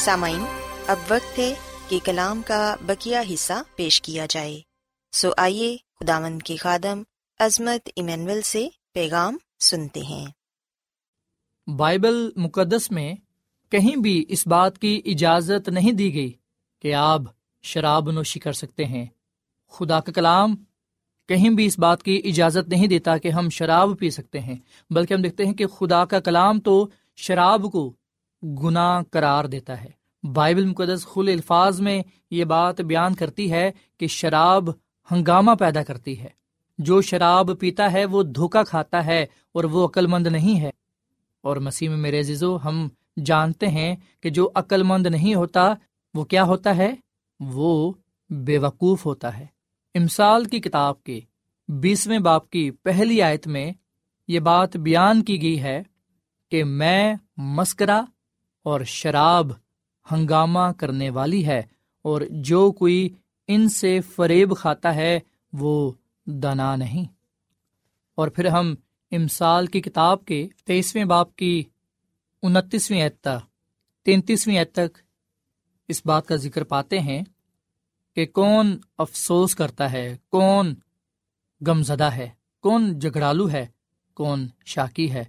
سامعین، اب وقت ہے کہ کلام کا بکیا حصہ پیش کیا جائے۔ سو آئیے خداون کے خادم عظمت ایمینول سے پیغام سنتے ہیں۔ بائبل مقدس میں کہیں بھی اس بات کی اجازت نہیں دی گئی کہ آپ شراب نوشی کر سکتے ہیں۔ خدا کا کلام کہیں بھی اس بات کی اجازت نہیں دیتا کہ ہم شراب پی سکتے ہیں، بلکہ ہم دیکھتے ہیں کہ خدا کا کلام تو شراب کو گناہ قرار دیتا ہے۔ بائبل مقدس خل الفاظ میں یہ بات بیان کرتی ہے کہ شراب ہنگامہ پیدا کرتی ہے۔ جو شراب پیتا ہے وہ دھوکا کھاتا ہے اور وہ عقل مند نہیں ہے۔ اور مسیح میں میرے عزیزو، ہم جانتے ہیں کہ جو عقل مند نہیں ہوتا، وہ کیا ہوتا ہے؟ وہ بے وقوف ہوتا ہے۔ امسال کی کتاب کے بیسویں باپ کی پہلی آیت میں یہ بات بیان کی گئی ہے کہ میں مسکرا اور شراب ہنگامہ کرنے والی ہے، اور جو کوئی ان سے فریب کھاتا ہے، وہ دنا نہیں۔ اور پھر ہم امسال کی کتاب کے تیئیسویں باپ کی انتیسویں تک تینتیسویں تک اس بات کا ذکر پاتے ہیں کہ کون افسوس کرتا ہے، کون غمزدہ ہے، کون جگڑالو ہے، کون شاکی ہے،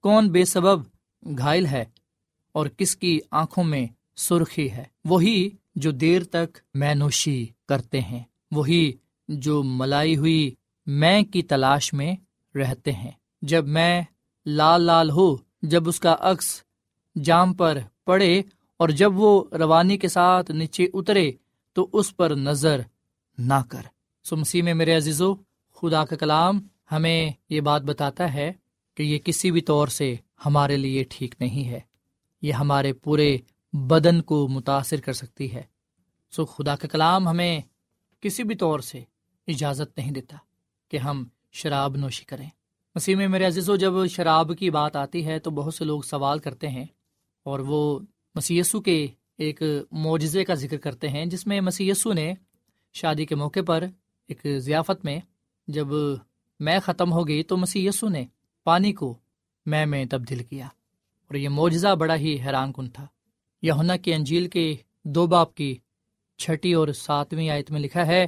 کون بے سبب گھائل ہے۔ اور کس کی آنکھوں میں سرخی ہے۔ وہی جو دیر تک میں نوشی کرتے ہیں، وہی جو ملائی ہوئی میں کی تلاش میں رہتے ہیں۔ جب میں لال لال ہو جب اس کا عکس جام پر پڑے اور جب وہ روانی کے ساتھ نیچے اترے، تو اس پر نظر نہ کر۔ سمسی میں میرے عزیزو، خدا کا کلام ہمیں یہ بات بتاتا ہے کہ یہ کسی بھی طور سے ہمارے لیے ٹھیک نہیں ہے۔ یہ ہمارے پورے بدن کو متاثر کر سکتی ہے۔ سو خدا کا کلام ہمیں کسی بھی طور سے اجازت نہیں دیتا کہ ہم شراب نوشی کریں۔ مسیح میں میرے عزیز و جب شراب کی بات آتی ہے تو بہت سے لوگ سوال کرتے ہیں اور وہ مسیسو کے ایک معجزے کا ذکر کرتے ہیں، جس میں مسیسو نے شادی کے موقع پر ایک ضیافت میں جب میں ختم ہو گئی تو مسی یسو نے پانی کو میں میں تبدیل کیا۔ اور یہ معجزہ بڑا ہی حیران کن تھا۔ یونا کی انجیل کے دو باپ کی چھٹی اور ساتویں آیت میں لکھا ہے،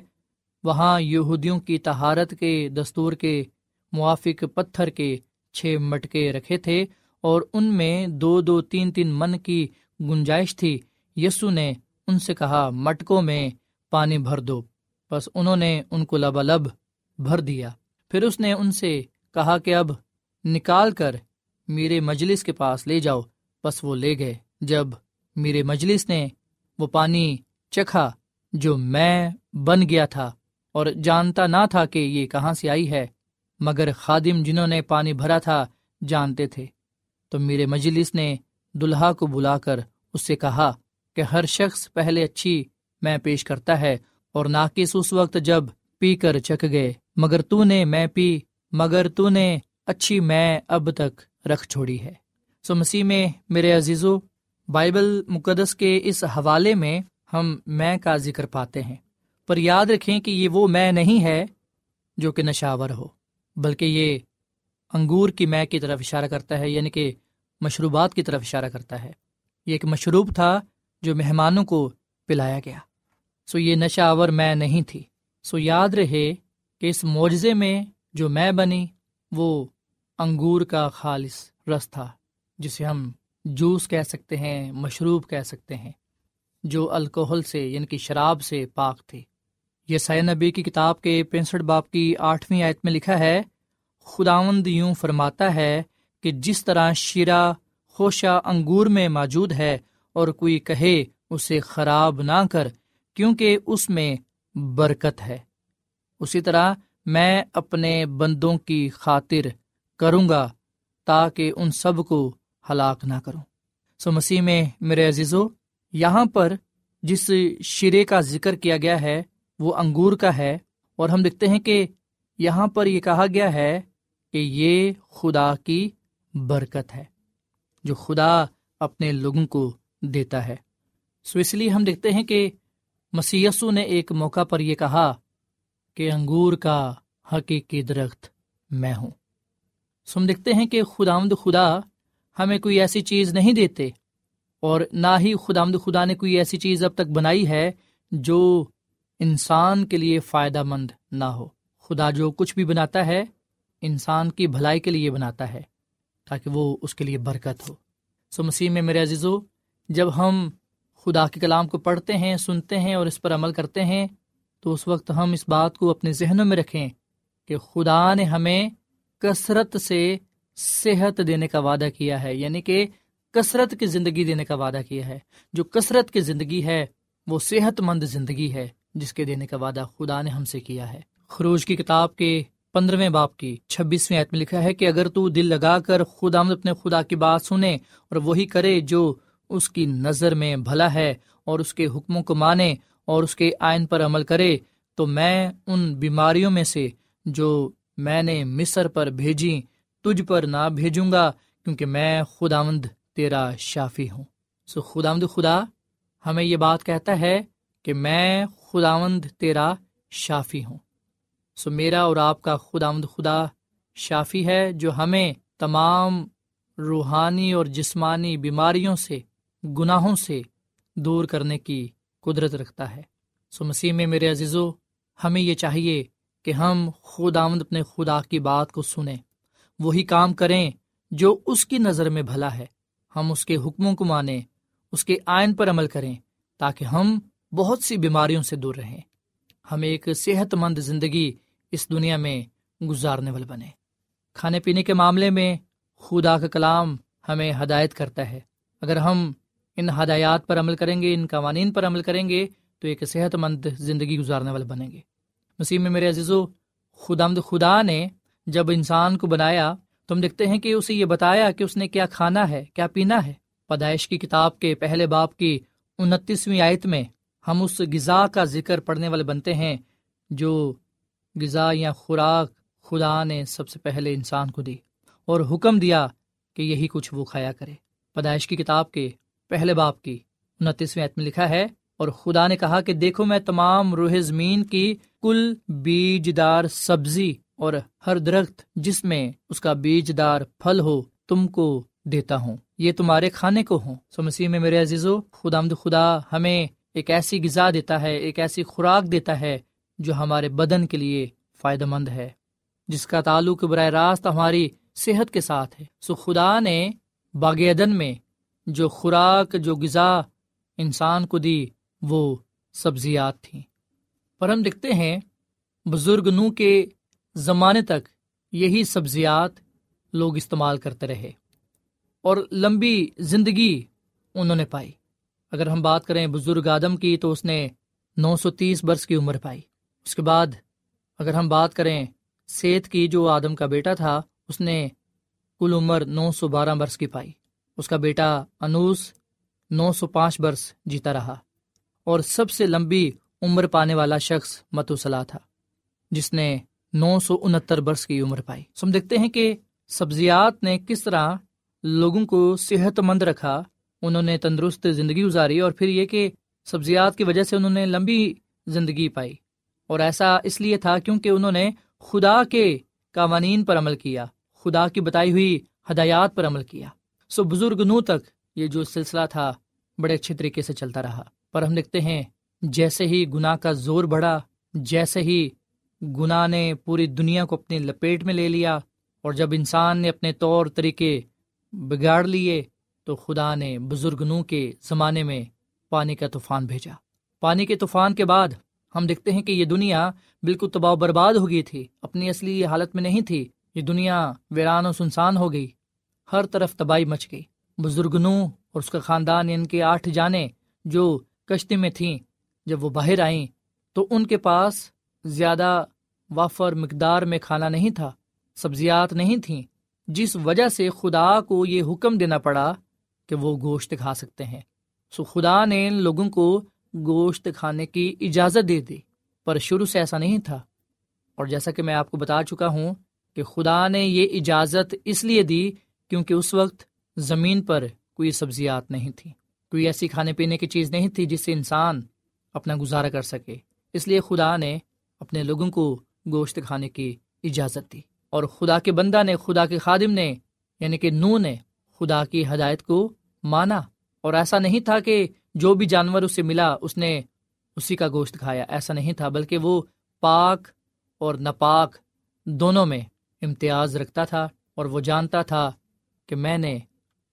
وہاں یہودیوں کی تہارت کے دستور کے موافق پتھر کے چھ مٹکے رکھے تھے اور ان میں دو دو تین تین من کی گنجائش تھی۔ یسو نے ان سے کہا، مٹکوں میں پانی بھر دو۔ بس انہوں نے ان کو لبالب بھر دیا۔ پھر اس نے ان سے کہا کہ اب نکال کر میرے مجلس کے پاس لے جاؤ۔ بس وہ لے گئے۔ جب میرے مجلس نے وہ پانی چکھا جو میں بن گیا تھا اور جانتا نہ تھا کہ یہ کہاں سے آئی ہے، مگر خادم جنہوں نے پانی بھرا تھا جانتے تھے۔ تو میرے مجلس نے دلہا کو بلا کر اس سے کہا کہ ہر شخص پہلے اچھی میں پیش کرتا ہے اور ناقص اس وقت جب پی کر چک گئے، مگر تو نے میں پی، مگر تو نے اچھی میں اب تک رکھ چھوڑی ہے۔ سو مسیح میں میرے عزیزو، بائبل مقدس کے اس حوالے میں ہم میں کا ذکر پاتے ہیں۔ پر یاد رکھیں کہ یہ وہ میں نہیں ہے جو کہ نشاور ہو، بلکہ یہ انگور کی میں کی طرف اشارہ کرتا ہے یعنی کہ مشروبات کی طرف اشارہ کرتا ہے۔ یہ ایک مشروب تھا جو مہمانوں کو پلایا گیا۔ سو یہ نشاور میں نہیں تھی۔ سو یاد رہے کہ اس معجزے میں جو میں بنی وہ انگور کا خالص رس تھا، جسے ہم جوس کہہ سکتے ہیں، مشروب کہہ سکتے ہیں، جو الکوہل سے یعنی کہ شراب سے پاک تھے۔ یہ سید نبی کی کتاب کے پینسٹھ باپ کی آٹھویں آیت میں لکھا ہے، خداوند یوں فرماتا ہے کہ جس طرح شیرہ خوشہ انگور میں موجود ہے اور کوئی کہے اسے خراب نہ کر، کیونکہ اس میں برکت ہے۔ اسی طرح میں اپنے بندوں کی خاطر کروں گا تاکہ ان سب کو ہلاک نہ کروں۔ سو مسیح میں میرے عزیزو، یہاں پر جس شرے کا ذکر کیا گیا ہے، وہ انگور کا ہے۔ اور ہم دیکھتے ہیں کہ یہاں پر یہ کہا گیا ہے کہ یہ خدا کی برکت ہے، جو خدا اپنے لوگوں کو دیتا ہے۔ سو اس لیے ہم دیکھتے ہیں کہ مسیسو نے ایک موقع پر یہ کہا کہ انگور کا حقیقی درخت میں ہوں۔ سو ہم دیکھتے ہیں کہ خدا خدا ہمیں کوئی ایسی چیز نہیں دیتے اور نہ ہی خدا خدا نے کوئی ایسی چیز اب تک بنائی ہے جو انسان کے لیے فائدہ مند نہ ہو۔ خدا جو کچھ بھی بناتا ہے، انسان کی بھلائی کے لیے بناتا ہے تاکہ وہ اس کے لیے برکت ہو۔ سو مسیح میں میرے عزیزو، جب ہم خدا کے کلام کو پڑھتے ہیں، سنتے ہیں اور اس پر عمل کرتے ہیں، تو اس وقت ہم اس بات کو اپنے ذہنوں میں رکھیں کہ خدا نے ہمیں کثرت سے صحت دینے کا وعدہ کیا ہے یعنی کہ کثرت کی زندگی دینے کا وعدہ کیا ہے۔ جو کثرت کی زندگی ہے، وہ صحت مند زندگی ہے، جس کے دینے کا وعدہ خدا نے ہم سے کیا ہے۔ خروج کی کتاب کے پندرہویں باپ کی چھبیسویں میں لکھا ہے کہ اگر تو دل لگا کر خدا اپنے خدا کی بات سنے اور وہی کرے جو اس کی نظر میں بھلا ہے اور اس کے حکموں کو مانے اور اس کے آئین پر عمل کرے، تو میں ان بیماریوں میں سے جو میں نے مصر پر بھیجی، تجھ پر نہ بھیجوں گا، کیونکہ میں خداوند تیرا شافی ہوں۔ سو خداوند خدا، ہمیں یہ بات کہتا ہے کہ میں خداوند تیرا شافی ہوں۔ سو میرا اور آپ کا خداوند خدا شافی ہے، جو ہمیں تمام روحانی اور جسمانی بیماریوں سے، گناہوں سے دور کرنے کی قدرت رکھتا ہے۔ سو مسیح میں میرے عزیزو، ہمیں یہ چاہیے کہ ہم خود آمد اپنے خدا کی بات کو سنیں۔ وہی کام کریں جو اس کی نظر میں بھلا ہے۔ ہم اس کے حکموں کو مانیں، اس کے آئین پر عمل کریں تاکہ ہم بہت سی بیماریوں سے دور رہیں۔ ہم ایک صحت مند زندگی اس دنیا میں گزارنے والے بنے کھانے پینے کے معاملے میں خدا کا کلام ہمیں ہدایت کرتا ہے۔ اگر ہم ان ہدایات پر عمل کریں گے، ان قوانین پر عمل کریں گے، تو ایک صحت مند زندگی گزارنے والے بنیں گے۔ مسیح میں میرے عزیز و خدامد خدا نے جب انسان کو بنایا، تو ہم دیکھتے ہیں کہ اسے یہ بتایا کہ اس نے کیا کھانا ہے، کیا پینا ہے۔ پیدائش کی کتاب کے پہلے باپ کی انتیسویں آیت میں ہم اس غذا کا ذکر پڑھنے والے بنتے ہیں، جو غذا یا خوراک خدا نے سب سے پہلے انسان کو دی اور حکم دیا کہ یہی کچھ وہ کھایا کرے۔ پیدائش کی کتاب کے پہلے باپ کی انتیسویں آیت میں لکھا ہے، اور خدا نے کہا کہ دیکھو میں تمام روح زمین کی کل بیج دار سبزی اور ہر درخت جس میں اس کا بیج دار پھل ہو تم کو دیتا ہوں۔ یہ تمہارے کھانے کو ہوں۔ سو مسیح میں میرے عزیز و خدا مد خدا ہمیں ایک ایسی غذا دیتا ہے، ایک ایسی خوراک دیتا ہے جو ہمارے بدن کے لیے فائدہ مند ہے، جس کا تعلق براہ راست ہماری صحت کے ساتھ ہے۔ سو خدا نے باغ عدن میں جو خوراک، جو غذا انسان کو دی، وہ سبزیات تھیں۔ پر ہم دیکھتے ہیں بزرگ نو کے زمانے تک یہی سبزیات لوگ استعمال کرتے رہے اور لمبی زندگی انہوں نے پائی۔ اگر ہم بات کریں بزرگ آدم کی تو اس نے نو سو تیس برس کی عمر پائی۔ اس کے بعد اگر ہم بات کریں سیت کی جو آدم کا بیٹا تھا، اس نے کل عمر نو سو بارہ برس کی پائی۔ اس کا بیٹا انوس نو سو پانچ برس جیتا رہا۔ اور سب سے لمبی عمر پانے والا شخص متوسلا تھا، جس نے نو سو انہتر برس کی عمر پائی۔ ہم دیکھتے ہیں کہ سبزیات نے کس طرح لوگوں کو صحت مند رکھا، انہوں نے تندرست زندگی گزاری اور پھر یہ کہ سبزیات کی وجہ سے انہوں نے لمبی زندگی پائی۔ اور ایسا اس لیے تھا کیونکہ انہوں نے خدا کے قوانین پر عمل کیا، خدا کی بتائی ہوئی ہدایات پر عمل کیا۔ سو بزرگ نو تک یہ جو سلسلہ تھا بڑے اچھے طریقے سے چلتا رہا۔ پر ہم دیکھتے ہیں جیسے ہی گناہ کا زور بڑھا، جیسے ہی گناہ نے پوری دنیا کو اپنی لپیٹ میں لے لیا اور جب انسان نے اپنے طور طریقے بگاڑ لیے تو خدا نے بزرگ نو کے زمانے میں پانی کا طوفان بھیجا۔ پانی کے طوفان کے بعد ہم دیکھتے ہیں کہ یہ دنیا بالکل تباہ برباد ہو گئی تھی، اپنی اصلی حالت میں نہیں تھی۔ یہ دنیا ویران و سنسان ہو گئی، ہر طرف تباہی مچ گئی۔ بزرگنوں اور اس کا خاندان یعنی ان کے آٹھ جانے جو کشتی میں تھیں جب وہ باہر آئیں تو ان کے پاس زیادہ وافر مقدار میں کھانا نہیں تھا، سبزیات نہیں تھیں، جس وجہ سے خدا کو یہ حکم دینا پڑا کہ وہ گوشت کھا سکتے ہیں۔ سو خدا نے ان لوگوں کو گوشت کھانے کی اجازت دے دی، پر شروع سے ایسا نہیں تھا۔ اور جیسا کہ میں آپ کو بتا چکا ہوں کہ خدا نے یہ اجازت اس لیے دی کیونکہ اس وقت زمین پر کوئی سبزیات نہیں تھی کوئی ایسی کھانے پینے کی چیز نہیں تھی جس سے انسان اپنا گزارا کر سکے۔ اس لیے خدا نے اپنے لوگوں کو گوشت کھانے کی اجازت دی۔ اور خدا کے بندہ نے، خدا کے خادم نے یعنی کہ نو نے خدا کی ہدایت کو مانا۔ اور ایسا نہیں تھا کہ جو بھی جانور اسے ملا، اس نے اسی کا گوشت کھایا۔ ایسا نہیں تھا، بلکہ وہ پاک اور ناپاک دونوں میں امتیاز رکھتا تھا۔ اور وہ جانتا تھا کہ میں نے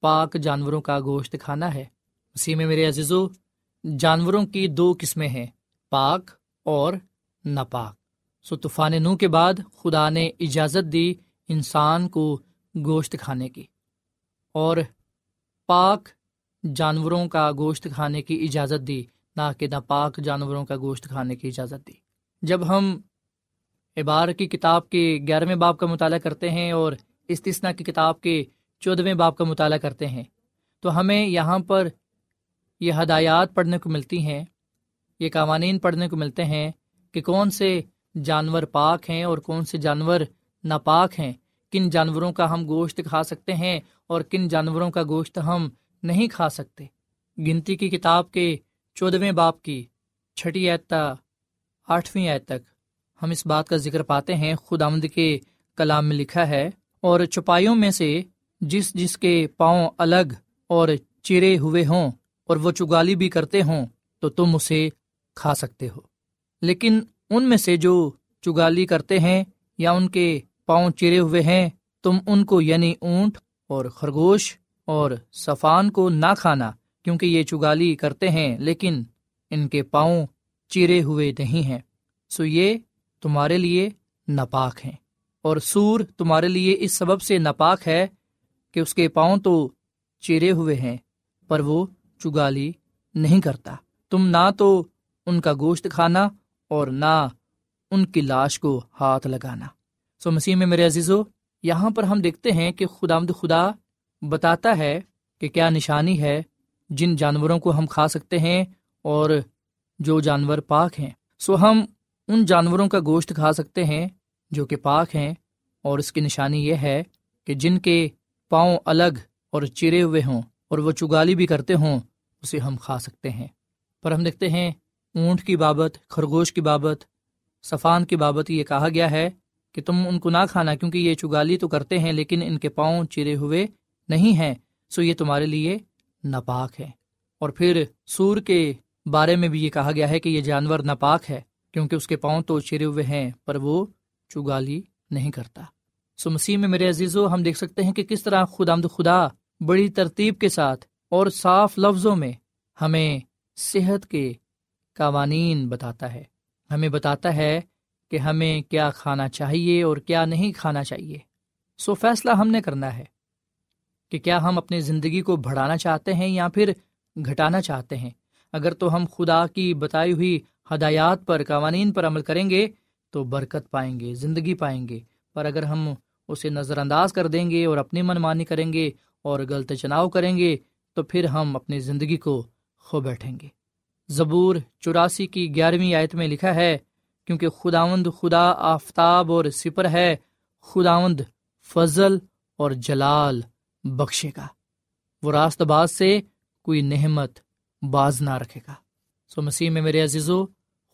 پاک جانوروں کا گوشت کھانا ہے۔ اسی میں میرے عزیزو جانوروں کی دو قسمیں ہیں، پاک اور ناپاک۔ سو طوفان نو کے بعد خدا نے اجازت دی انسان کو گوشت کھانے کی۔ اور پاک جانوروں کا گوشت کھانے کی اجازت دی، نہ کہ ناپاک جانوروں کا گوشت کھانے کی اجازت دی۔ جب ہم ابار کی کتاب کے گیارہویں باپ کا مطالعہ کرتے ہیں اور استثنا کی کتاب کے چودھویں باپ کا مطالعہ کرتے ہیں، تو ہمیں یہاں پر یہ ہدایات پڑھنے کو ملتی ہیں، یہ قوانین پڑھنے کو ملتے ہیں کہ کون سے جانور پاک ہیں اور کون سے جانور ناپاک ہیں، کن جانوروں کا ہم گوشت کھا سکتے ہیں اور کن جانوروں کا گوشت ہم نہیں کھا سکتے۔ گنتی کی کتاب کے چودھویں باپ کی چھٹی ایتا آٹھویں ایت تک ہم اس بات کا ذکر پاتے ہیں۔ خود آمد کے کلام میں لکھا ہے، اور چپائیوں میں سے جس جس کے پاؤں الگ اور چرے ہوئے ہوں اور وہ چگالی بھی کرتے ہوں تو تم اسے کھا سکتے ہو۔ لیکن ان میں سے جو چگالی کرتے ہیں یا ان کے پاؤں چرے ہوئے ہیں، تم ان کو یعنی اونٹ اور خرگوش اور سفان کو نہ کھانا، کیونکہ یہ چگالی کرتے ہیں، لیکن ان کے پاؤں چیرے ہوئے نہیں ہیں۔ سو یہ تمہارے لیے ناپاک ہیں۔ اور سور تمہارے لیے اس سبب سے ناپاک ہے کہ اس کے پاؤں تو چیرے ہوئے ہیں، پر وہ چگالی نہیں کرتا۔ تم نہ تو ان کا گوشت کھانا اور نہ ان کی لاش کو ہاتھ لگانا۔ سو مسیح میں میرے عزیزو، یہاں پر ہم دیکھتے ہیں کہ خدا مد خدا بتاتا ہے کہ کیا نشانی ہے جن جانوروں کو ہم کھا سکتے ہیں اور جو جانور پاک ہیں۔ سو ہم ان جانوروں کا گوشت کھا سکتے ہیں جو کہ پاک ہیں۔ اور اس کی نشانی یہ ہے کہ جن کے پاؤں الگ اور چرے ہوئے ہوں اور وہ چگالی بھی کرتے ہوں اسے ہم کھا سکتے ہیں۔ پر ہم دیکھتے ہیں، اونٹ کی بابت، خرگوش کی بابت، صفان کی بابت یہ کہا گیا ہے کہ تم ان کو نہ کھانا کیونکہ یہ چگالی تو کرتے ہیں لیکن ان کے پاؤں چرے ہوئے نہیں ہیں، سو یہ تمہارے لیے ناپاک ہے۔ اور پھر سور کے بارے میں بھی یہ کہا گیا ہے کہ یہ جانور ناپاک ہے کیونکہ اس کے پاؤں تو چرے ہوئے ہیں، پر وہ چگالی نہیں کرتا۔ سو مسیح میں میرے عزیز ہم دیکھ سکتے ہیں کہ کس طرح خدا آمد خدا بڑی ترتیب کے ساتھ اور صاف لفظوں میں ہمیں صحت کے قوانین بتاتا ہے۔ ہمیں بتاتا ہے کہ ہمیں کیا کھانا چاہیے اور کیا نہیں کھانا چاہیے۔ سو فیصلہ ہم نے کرنا ہے کہ کیا ہم اپنی زندگی کو بڑھانا چاہتے ہیں یا پھر گھٹانا چاہتے ہیں۔ اگر تو ہم خدا کی بتائی ہوئی ہدایات پر، قوانین پر عمل کریں گے تو برکت پائیں گے، زندگی پائیں گے۔ پر اگر ہم اسے نظر انداز کر دیں گے اور اپنی من مانی کریں گے اور غلط چناؤ کریں گے تو پھر ہم اپنی زندگی کو کھو بیٹھیں گے۔ زبور چوراسی کی گیارہویں آیت میں لکھا ہے، کیونکہ خداوند خدا آفتاب اور سپر ہے، خداوند فضل اور جلال بخشے گا۔ وہ راست باز سے کوئی نحمت باز نہ رکھے گا۔ سو مسیح میں میرے عزیزو،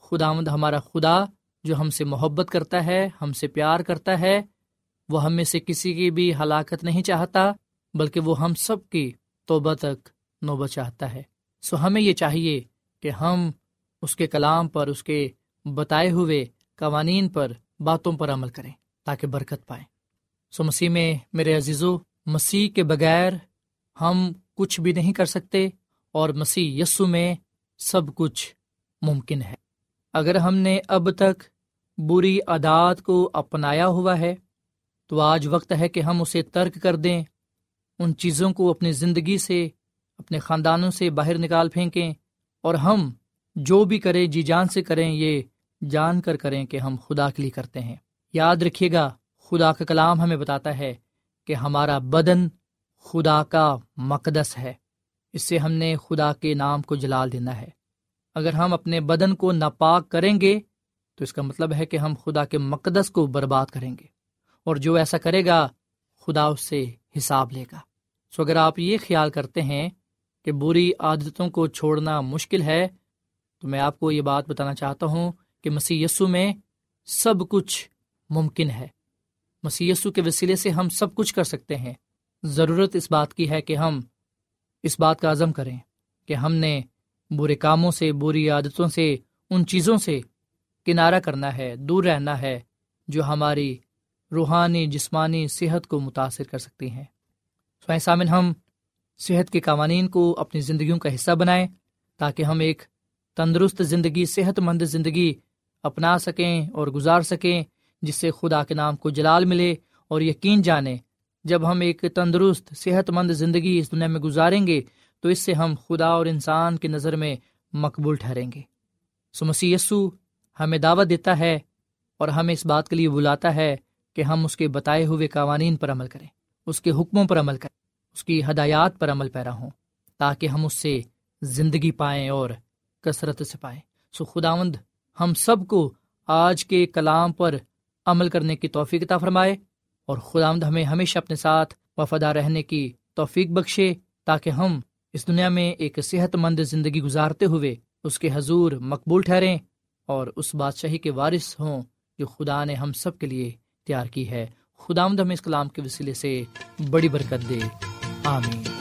خداوند ہمارا خدا، جو ہم سے محبت کرتا ہے، ہم سے پیار کرتا ہے، وہ ہم میں سے کسی کی بھی ہلاکت نہیں چاہتا، بلکہ وہ ہم سب کی توبہ تک نوبت چاہتا ہے۔ سو ہمیں یہ چاہیے کہ ہم اس کے کلام پر، اس کے بتائے ہوئے قوانین پر باتوں پر عمل کریں تاکہ برکت پائیں۔ سو مسیح میں میرے عزیزو، مسیح کے بغیر ہم کچھ بھی نہیں کر سکتے اور مسیح یسو میں سب کچھ ممکن ہے۔ اگر ہم نے اب تک بری عادات کو اپنایا ہوا ہے، تو آج وقت ہے کہ ہم اسے ترک کر دیں ان چیزوں کو اپنی زندگی سے، اپنے خاندانوں سے باہر نکال پھینکیں اور ہم جو بھی کریں جی جان سے کریں، یہ جان کر کریں کہ ہم خدا کے لیے کرتے ہیں۔ یاد رکھیے گا، خدا کا کلام ہمیں بتاتا ہے کہ ہمارا بدن خدا کا مقدس ہے۔ اس سے ہم نے خدا کے نام کو جلال دینا ہے۔ اگر ہم اپنے بدن کو ناپاک کریں گے، تو اس کا مطلب ہے کہ ہم خدا کے مقدس کو برباد کریں گے۔ اور جو ایسا کرے گا، خدا اس سے حساب لے گا۔ سو اگر آپ یہ خیال کرتے ہیں کہ بری عادتوں کو چھوڑنا مشکل ہے، تو میں آپ کو یہ بات بتانا چاہتا ہوں کہ مسی یسو میں سب کچھ ممکن ہے۔ مسی یسو کے وسیلے سے ہم سب کچھ کر سکتے ہیں۔ ضرورت اس بات کی ہے کہ ہم اس بات کا عزم کریں کہ ہم نے برے کاموں سے، بری عادتوں سے، ان چیزوں سے کنارہ کرنا ہے، دور رہنا ہے جو ہماری روحانی، جسمانی صحت کو متاثر کر سکتی ہیں۔ سوائے سامن، ہم صحت کے قوانین کو اپنی زندگیوں کا حصہ بنائیں تاکہ ہم ایک تندرست زندگی صحت مند زندگی اپنا سکیں اور گزار سکیں، جس سے خدا کے نام کو جلال ملے اور یقین جانیں جب ہم ایک تندرست صحت مند زندگی اس دنیا میں گزاریں گے، تو اس سے ہم خدا اور انسان کی نظر میں مقبول ٹھہریں گے۔ سو مسیح یسو ہمیں دعوت دیتا ہے اور ہمیں اس بات کے لیے بلاتا ہے کہ ہم اس کے بتائے ہوئے قوانین پر عمل کریں۔ اس کے حکموں پر عمل کریں، اس کی ہدایات پر عمل پیرا ہوں، تاکہ ہم اس سے زندگی پائیں اور کثرت سے پائیں۔ سو خداوند، ہم سب کو آج کے کلام پر عمل کرنے کی توفیق عطا فرمائے اور خداوند ہمیں ہمیشہ اپنے ساتھ وفادار رہنے کی توفیق بخشے، تاکہ ہم اس دنیا میں ایک صحت مند زندگی گزارتے ہوئے اس کے حضور مقبول ٹھہریں اور اس بادشاہی کے وارث ہوں جو خدا نے ہم سب کے لیے تیار کی ہے۔ خدا ہمیں اس کلام کے وسیلے سے بڑی برکت دے. آمین.